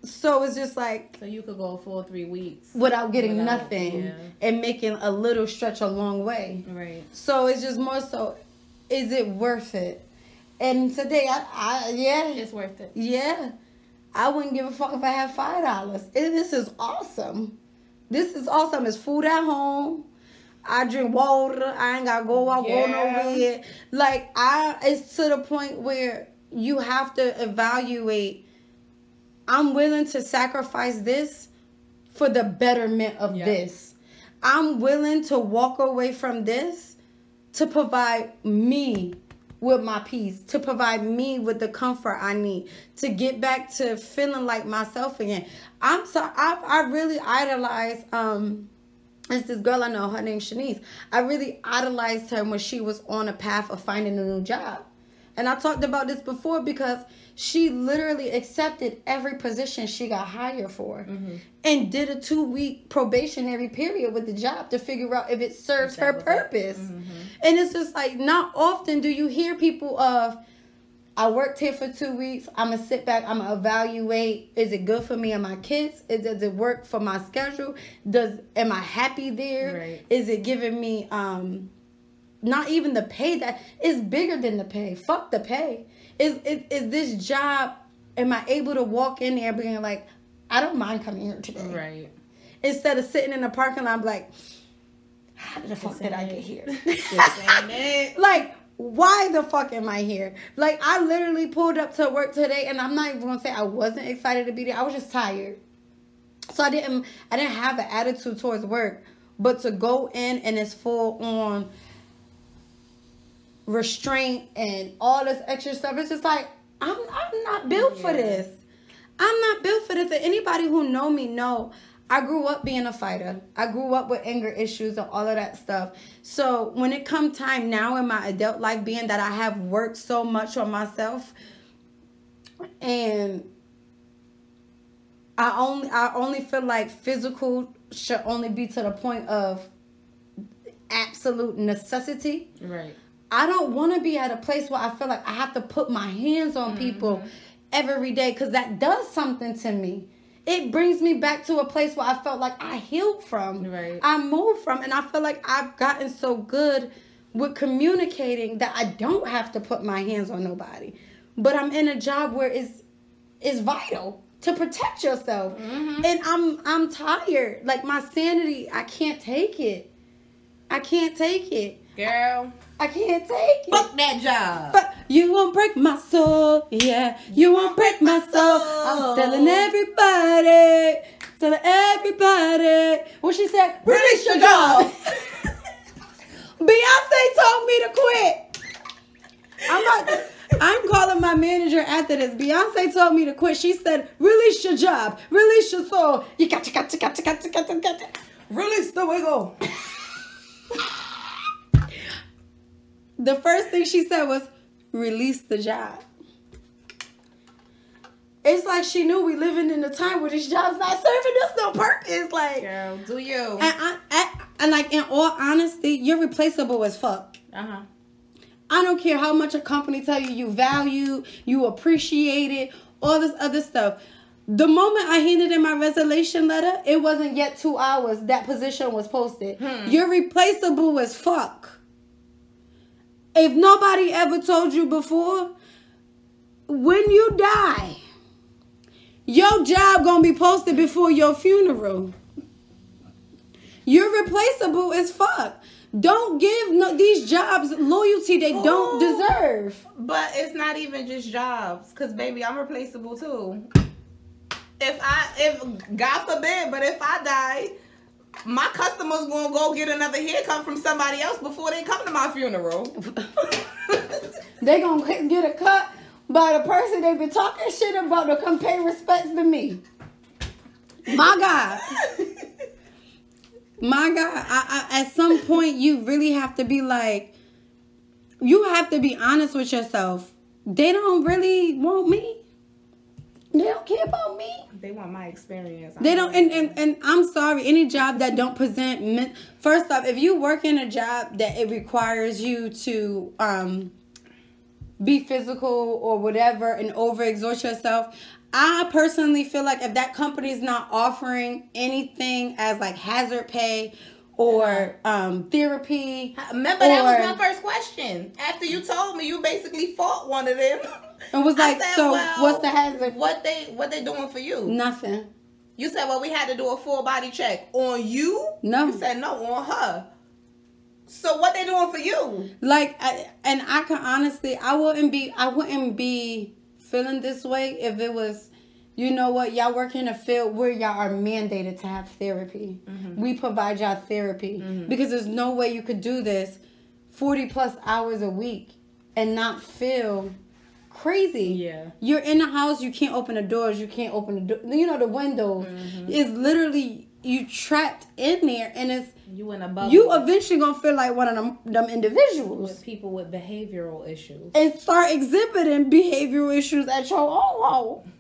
So it's just like So you could go full three weeks. without getting Without- nothing yeah. and making a little stretch a long way. Right. So it's just more so is it worth it? And today I, I yeah, It's worth it. yeah. I wouldn't give a fuck if I had five dollars. This is awesome. This is awesome. It's food at home. I drink water. I ain't gotta go out, go nowhere. Like I, it's to the point where you have to evaluate. I'm willing to sacrifice this for the betterment of Yeah. this. I'm willing to walk away from this to provide me with my peace, to provide me with the comfort I need, to get back to feeling like myself again. I'm so I I really idolize um it's this girl I know, her name's Shanice. I really idolized her when she was on a path of finding a new job. And I talked about this before because she literally accepted every position she got hired for and did a two week probationary period with the job to figure out if it serves her purpose. And it's just like, not often do you hear people of, I worked here for two weeks. I'm gonna sit back. I'm gonna evaluate. Is it good for me and my kids? Is, does it work for my schedule? Does am I happy there? Right. Is it giving me um, not even the pay that is bigger than the pay? Fuck the pay. Is is, is this job? Am I able to walk in there being like, I don't mind coming here today? Right. Instead of sitting in the parking lot, I'm like, how the fuck did I get here? It. like why the fuck am i here like i literally pulled up to work today and i'm not even gonna say i wasn't excited to be there i was just tired so i didn't i didn't have an attitude towards work but to go in and it's full on restraint and all this extra stuff it's just like i'm i'm not built for this i'm not built for this and anybody who know me know I grew up being a fighter. I grew up with anger issues and all of that stuff. So when it come time now in my adult life, being that I have worked so much on myself, and I only I only feel like physical should only be to the point of absolute necessity. Right. I don't want to be at a place where I feel like I have to put my hands on people mm-hmm. every day because that does something to me. It brings me back to a place where I felt like I healed from. Right. I moved from, and I feel like I've gotten so good with communicating that I don't have to put my hands on nobody. But I'm in a job where it's it's vital to protect yourself, mm-hmm. and I'm I'm tired. Like my sanity, I can't take it. I can't take it. Girl. I can't take it. Fuck that job. But you won't break my soul, yeah. You won't break my soul. I'm telling everybody, telling everybody. What she said? Release your job. Beyonce told me to quit. I'm not. I'm calling my manager after this. Beyonce told me to quit. She said, "Release your job. Release your soul. You got to, got to, got to, got to, got to, got. Release the wiggle." the first thing she said was, "Release the job." It's like she knew we living in a time where this job's not serving us no purpose. Like, Girl, do you? and I, I, and like in all honesty, you're replaceable as fuck. Uh huh. I don't care how much a company tell you you value, you appreciate it, all this other stuff. The moment I handed in my resignation letter, it wasn't yet two hours that position was posted. You're replaceable as fuck. If nobody ever told you before, when you die, your job gonna be posted before your funeral. You're replaceable as fuck. Don't give no, these jobs loyalty they don't deserve. But it's not even just jobs, cause baby, I'm replaceable too. If I, if God forbid, but if I die, my customers gonna go get another haircut from somebody else before they come to my funeral. They gonna get a cut by the person they've been talking shit about to come pay respects to me. My God. My God. I, I, at some point, you really have to be like, you have to be honest with yourself. They don't really want me. They don't care about me. they want my experience. They don't, and, and, and I'm sorry, any job that don't present, men- first off, if you work in a job that it requires you to um, be physical or whatever and overexert yourself, I personally feel like if that company is not offering anything as like hazard pay or um, therapy, Remember that was my first question. After you told me, you basically fought one of them. and was like, said, so well, what's the hazard? What they what they doing for you? Nothing. You said, well, we had to do a full body check on you. No. You said no on her. So what they doing for you? Like, I, and I can honestly, I wouldn't be, I wouldn't be feeling this way if it was, you know what, y'all work in a field where y'all are mandated to have therapy. Mm-hmm. We provide y'all therapy mm-hmm. because there's no way you could do this 40 plus hours a week and not feel crazy. Yeah. You're in the house, you can't open the doors, you can't open the door, you know, the windows. Mm-hmm. It's literally, you trapped in there and it's, You in a bubble. you eventually gonna feel like one of them, them individuals with people with behavioral issues. and start exhibiting behavioral issues at your own home.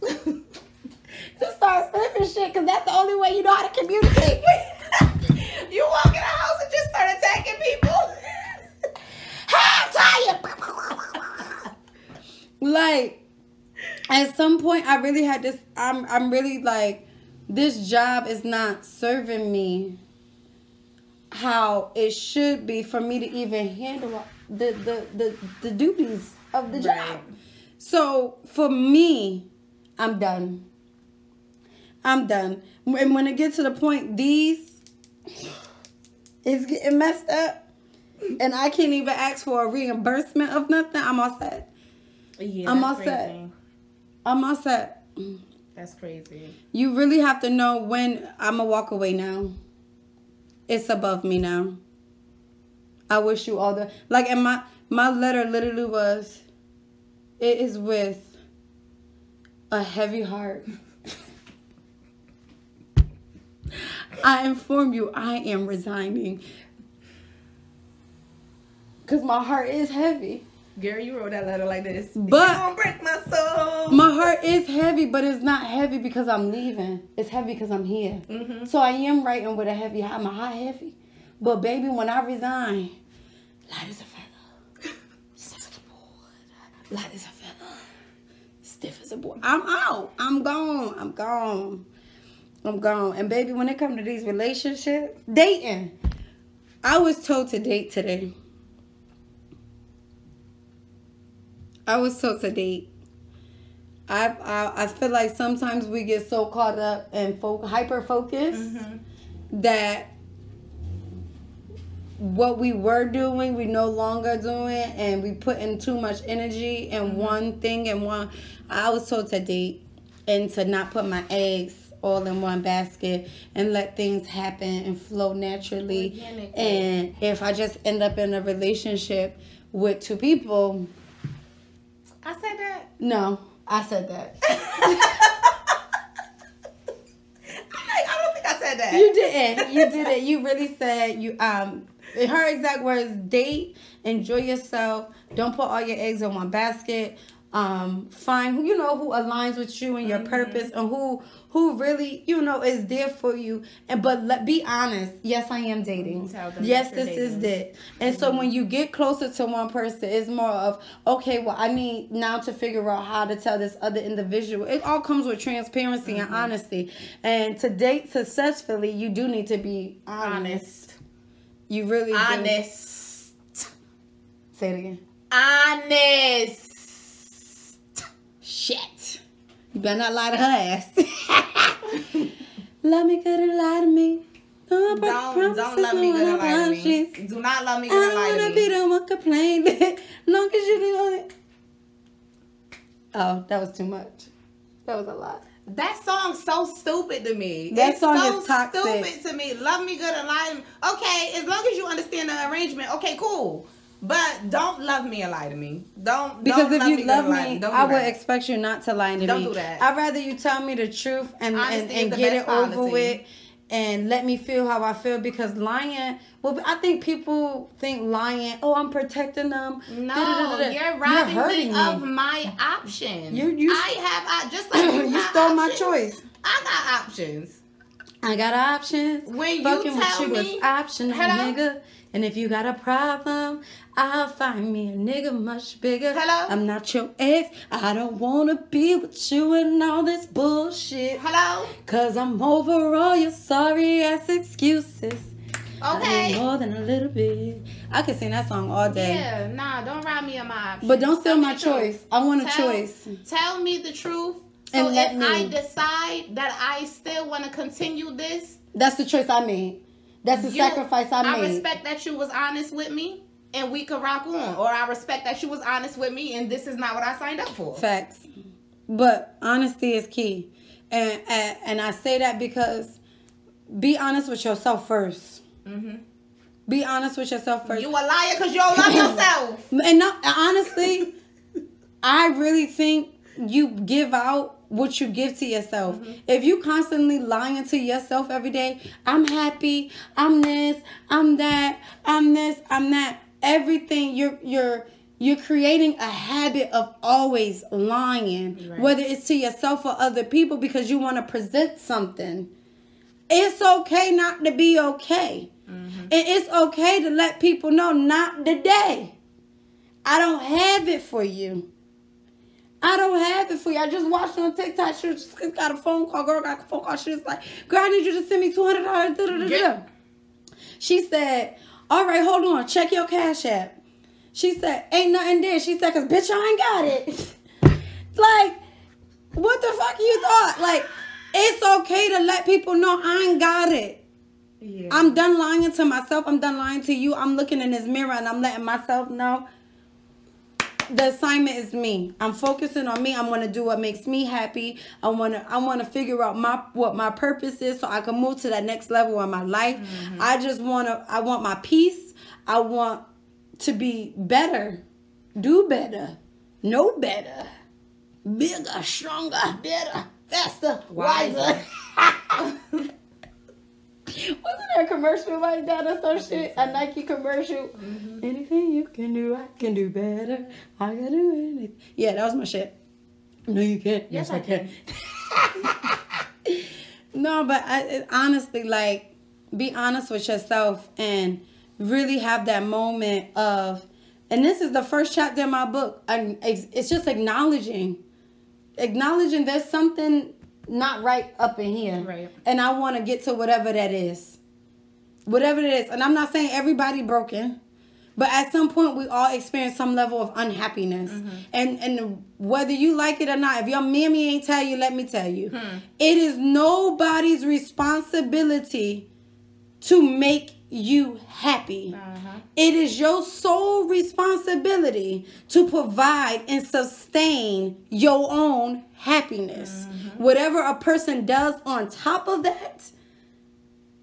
Just start flipping shit because that's the only way you know how to communicate. you walk in the house and just start attacking people. hey, I'm tired. Like, at some point, I really had this. I'm, I'm really like, this job is not serving me how it should be for me to even handle the the the, the duties of the job. Right. So for me, I'm done. I'm done. And when it gets to the point, these is getting messed up, and I can't even ask for a reimbursement of nothing. I'm all set. Yeah, I'm all set. I'm all set. That's crazy. You really have to know when I'm gonna walk away now. It's above me now. I wish you all the like, and my my letter literally was, it is with a heavy heart. I inform you, I am resigning. Cause my heart is heavy. Girl, you wrote that letter like this. But- you break my soul. My heart is heavy, but it's not heavy because I'm leaving. It's heavy because I'm here. Mm-hmm. So I am writing with a heavy heart. My heart heavy. But baby, when I resign, light as a feather. Stiff as a board. Light as a feather. Stiff as a board. I'm out. I'm gone. I'm gone. I'm gone. And baby, when it comes to these relationships, dating. I was told to date today. I was told to date. I, I I feel like sometimes we get so caught up and fo- hyper focused mm-hmm. that what we were doing we no longer doing and we put in too much energy in mm-hmm. one thing and one I was told to date and to not put my eggs all in one basket and let things happen and flow naturally. And if I just end up in a relationship with two people I said that. no I said that I'm like, I don't think I said that. You didn't. You didn't. You really said you um her exact words, date, enjoy yourself, don't put all your eggs in one basket. Um, find who you know who aligns with you and your mm-hmm. purpose and who who really, you know, is there for you. And but let be honest, yes, I am dating. Mm-hmm. Yes, that you're this is dating. it. And so mm-hmm. when you get closer to one person, it's more of okay, well, I need now to figure out how to tell this other individual. It all comes with transparency and honesty. And to date successfully, you do need to be honest. Honest. You really do. Honest. Say it again. Honest. Shit. You better not lie to her ass. Love me good and lie to me. Don't, Don't, don't love me good and lie to me. Do not love me I good and don't lie wanna be me. the one complain. Long as you do it. Oh, that was too much. That was a lot. That song's so stupid to me. That it's song so is toxic. stupid to me. Love me good and lie to me. Okay, as long as you understand the arrangement, okay, cool. But don't love me and lie to me. Don't Because don't if love you me love good and lie to me, I would that. expect you not to lie to me. Don't me. do that. I'd rather you tell me the truth and and, Honesty is and get it best over with and let me feel how I feel because lying. Well, I think people think lying. Oh, I'm protecting them. No, Da-da-da-da-da. you're robbing hurting me of my option. You- you- I have I just like you, you stole my choice. I got options. I got options. When you Fucking tell with you me- is optional, Hello? nigga. And if you got a problem, I'll find me a nigga much bigger. Hello? I'm not your ex. I don't wanna be with you and all this bullshit. Hello? Cause I'm over all your sorry ass excuses. Okay. more than a little bit. I could sing that song all day. Yeah, nah, don't rob me of my options. But don't steal Tell my choice. I want a choice. Tell me the truth. So And if I decide that I still want to continue this, That's the choice I made. That's the you- sacrifice I made. I respect that you was honest with me and we could rock on. Or I respect that you was honest with me and this is not what I signed up for. Facts. But honesty is key. And, and and I say that because be honest with yourself 1st Be honest with yourself first. Mm-hmm. You a liar because you don't love yourself. and not, honestly, I really think you give out what you give to yourself. Mm-hmm. If you constantly lying to yourself every day, I'm happy, I'm this, I'm that, I'm this, I'm that. Everything you're you're you're creating a habit of always lying, Right. whether it's to yourself or other people because you want to present something. It's okay not to be okay. And it's okay to let people know not today. I don't have it for you. I don't have it for you. I just watched on TikTok. She just got a phone call. Girl got a phone call. She was like, "Girl, I need you to send me two hundred dollars." Yeah. She said, "All right, hold on. Check your cash app." She said, "Ain't nothing there." She said, "Cause bitch, I ain't got it." like, what the fuck you thought? Like, it's okay to let people know I ain't got it. Yeah. I'm done lying to myself. I'm done lying to you. I'm looking in this mirror and I'm letting myself know the assignment is me. I'm focusing on me. I'm gonna do what makes me happy. I want to I want to figure out my what my purpose is so I can move to that next level in my life. Mm-hmm. I just want to I want my peace. I want to be better. Do better. Know better. Bigger, stronger, better, faster, wiser. Wasn't there a commercial like that or some shit? A Nike commercial? Anything you can do, I can do better. I can do anything. Yeah, that was my shit. No, you can't. Yes, Yes, I I can. no, but I, it, honestly, like, be honest with yourself and really have that moment of, and this is the first chapter in my book. It's it's just acknowledging, acknowledging there's something not right up in here, Right. and I want to get to whatever that is, whatever it is. And I'm not saying everybody broken. But at some point, we all experience some level of unhappiness, mm-hmm. and and whether you like it or not, if your mammy ain't tell you, let me tell you, hmm. it is nobody's responsibility to make you happy. Uh-huh. It is your sole responsibility to provide and sustain your own happiness. Mm-hmm. Whatever a person does on top of that,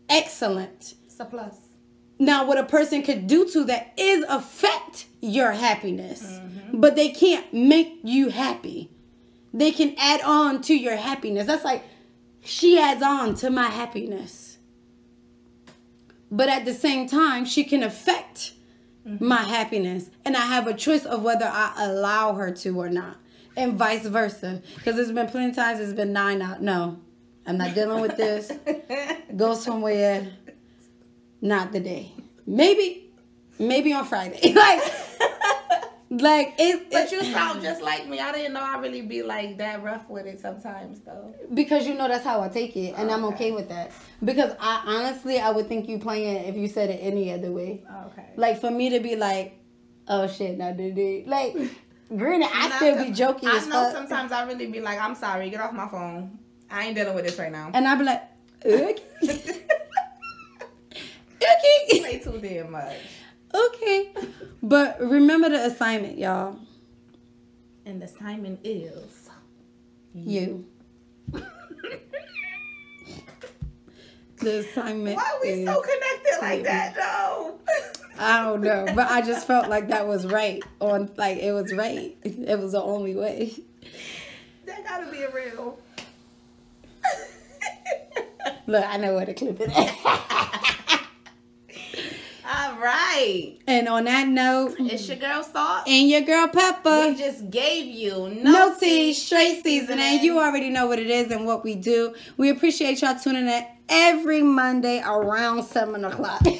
excellent. It's a plus. Now, what a person could do to that is affect your happiness, mm-hmm. but they can't make you happy. They can add on to your happiness. That's like she adds on to my happiness. But at the same time, she can affect my happiness, and I have a choice of whether I allow her to or not, and vice versa. Because there's been plenty of times it's been nine out. No, I'm not dealing with this. Go somewhere not the day. Maybe, maybe on Friday. like, like it. But it- you sound just like me. I didn't know I really be like that rough with it sometimes though. because you know that's how I take it, and I'm okay with that. Because I honestly, I would think you playing if you said it any other way. Okay. Like for me to be like, oh shit, now did it? Like, granted, I still be joking I know fuck, sometimes I really be like, I'm sorry, get off my phone. I ain't dealing with this right now. and I be like, okay, okay. Play too damn much. Okay. But remember the assignment, y'all. And the assignment is you. you. the assignment. Why are we is so connected like you. that, though? I don't know, but I just felt like that was right. On like it was right. It was the only way. That gotta be a real. Look, I know where to clip it. All right. and on that note, It's your girl Salt. and your girl Pepper. We just gave you no, No tea, straight season, and you already know what it is and what we do. We appreciate y'all tuning in every Monday around seven o'clock.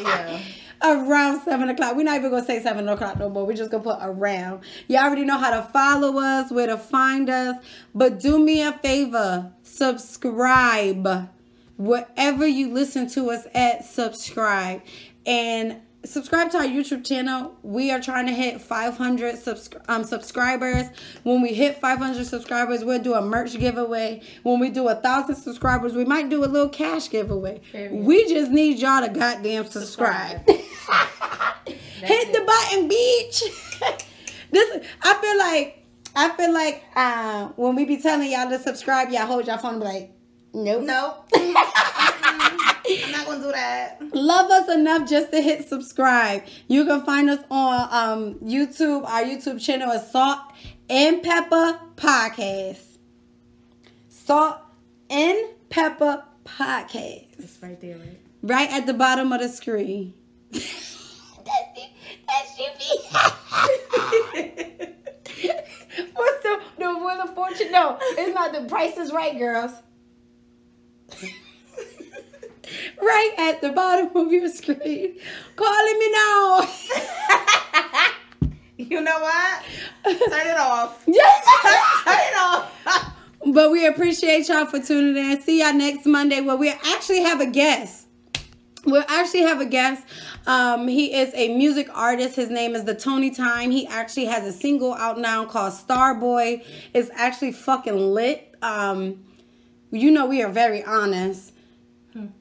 Yeah. around seven o'clock. We're not even gonna say seven o'clock no more. We're just gonna put around. You already know how to follow us, where to find us. But do me a favor, subscribe. Wherever you listen to us at, subscribe. And subscribe to our YouTube channel. We are trying to hit 500 subs- um, subscribers. When we hit 500 subscribers, we'll do a merch giveaway. When we do a thousand subscribers, we might do a little cash giveaway. We just need y'all to goddamn subscribe. Hit the button, bitch. this I feel like I feel like uh, when we be telling y'all to subscribe, y'all hold y'all phone and be like, nope. Nope. I'm not gonna do that. Love us enough just to hit subscribe. You can find us on um, YouTube. Our YouTube channel is Salt and Pepper Podcast. Salt and Pepper Podcast. It's right there, right? Right at the bottom of the screen. That's that should be. What's the the Wheel of Fortune? No, it's not. The Price is Right, girls. Right at the bottom of your screen. Calling me now. You know what? Turn it off. yes. Turn it off. But we appreciate y'all for tuning in. See y'all next Monday where we actually have a guest. We'll actually have a guest. Um, he is a music artist. His name is the Tony Time. He actually has a single out now called Starboy. It's actually fucking lit. Um, you know we are very honest.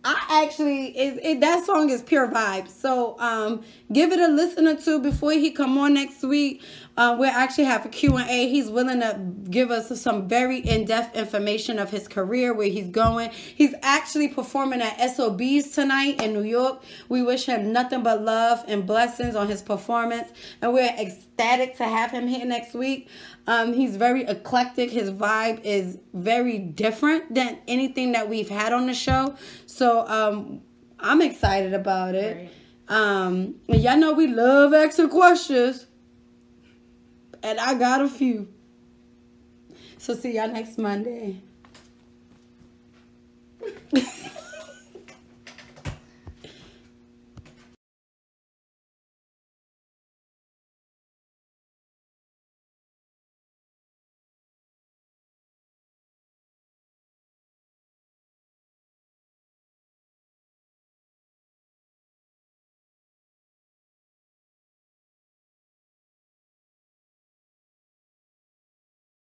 I actually is it, that song is pure vibes. So um, give it a listen or two before he come on next week. Uh, we'll actually have a Q and A. He's willing to give us some very in depth information of his career, where he's going. He's actually performing at SOBs tonight in New York. We wish him nothing but love and blessings on his performance, and we're ecstatic to have him here next week. Um, he's very eclectic. His vibe is very different than anything that we've had on the show. So um, I'm excited about it. Right. Um, and y'all know we love asking questions, and I got a few. So see y'all next Monday.